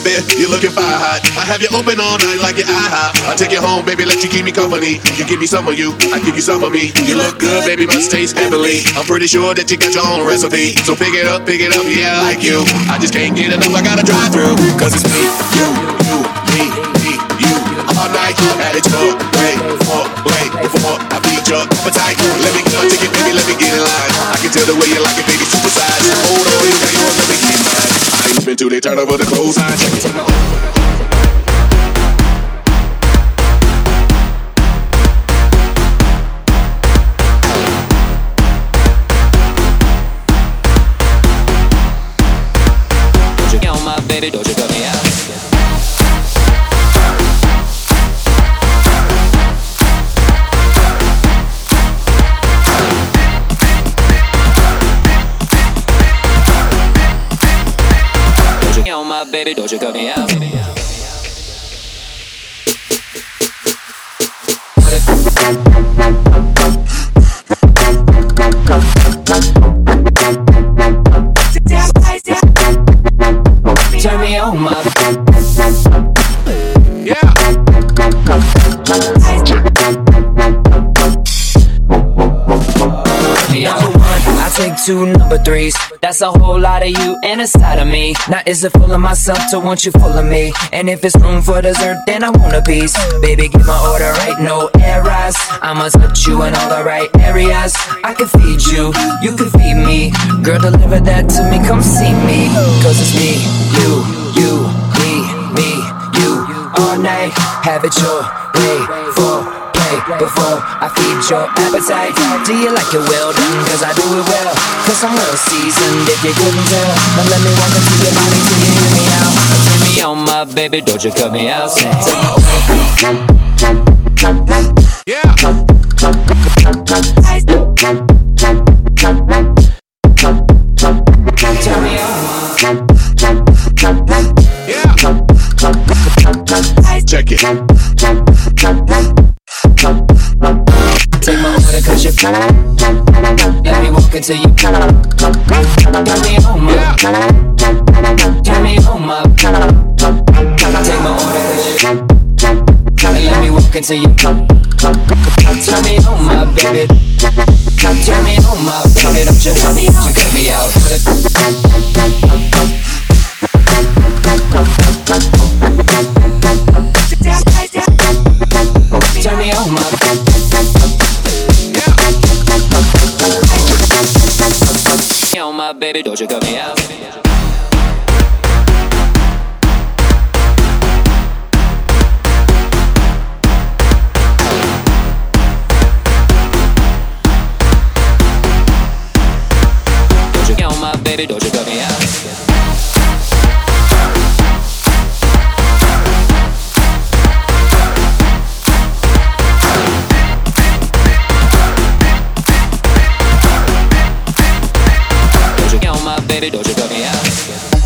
baby, you're looking fire hot. I have you open all night like your IHOP. I take you home, baby, let you keep me company. You give me some of you, I give you some of me. You look good, baby, must taste heavenly. I'm pretty sure that you got your own recipe. So pick it up, pick it up, yeah, I like you. I just can't get enough, I gotta drive through. Cause it's me, you, you, me, me, you. All night, at it your way, for, way, before I beat your appetite. Let me get my ticket, baby, let me get in line. I can tell the way you like it, baby, super size. Hold on, you got yours, let me get mine. Spent two, they turn over the clothes, I check it. Don't you get on baby, don't you cut me out. Don't you get on my baby, don't you cut me out. Turn me on, my Yeah. Number I take two number threes. That's a whole lot of you and a side of me. Now is it full of myself to want you full of me? And if it's room for dessert, then I want a piece. Baby, get my order right, no errors. I'ma touch you in all the right areas. I can feed you, you can feed me. Girl, deliver that to me, come see me. Cause it's me, you, you, me, me, you. All night, have it your way for play before I feed your appetite. Do you like it well done? Cause I seasoned if you couldn't tell. Now let me walk into your body till you hear me out. Turn me on, my baby, don't you cut me out. Say, Yeah. turn me on. Yeah. Check it. Take my order cause you Let me walk into you. Turn me on, my. Turn me on, my. Take my order you Let me walk into you. Turn me on, my baby. Turn me on, my baby. Don't you turn me out. You cut me out. My baby, don't you cut me out. Don't you on my baby, don't you cut me out. Don't you.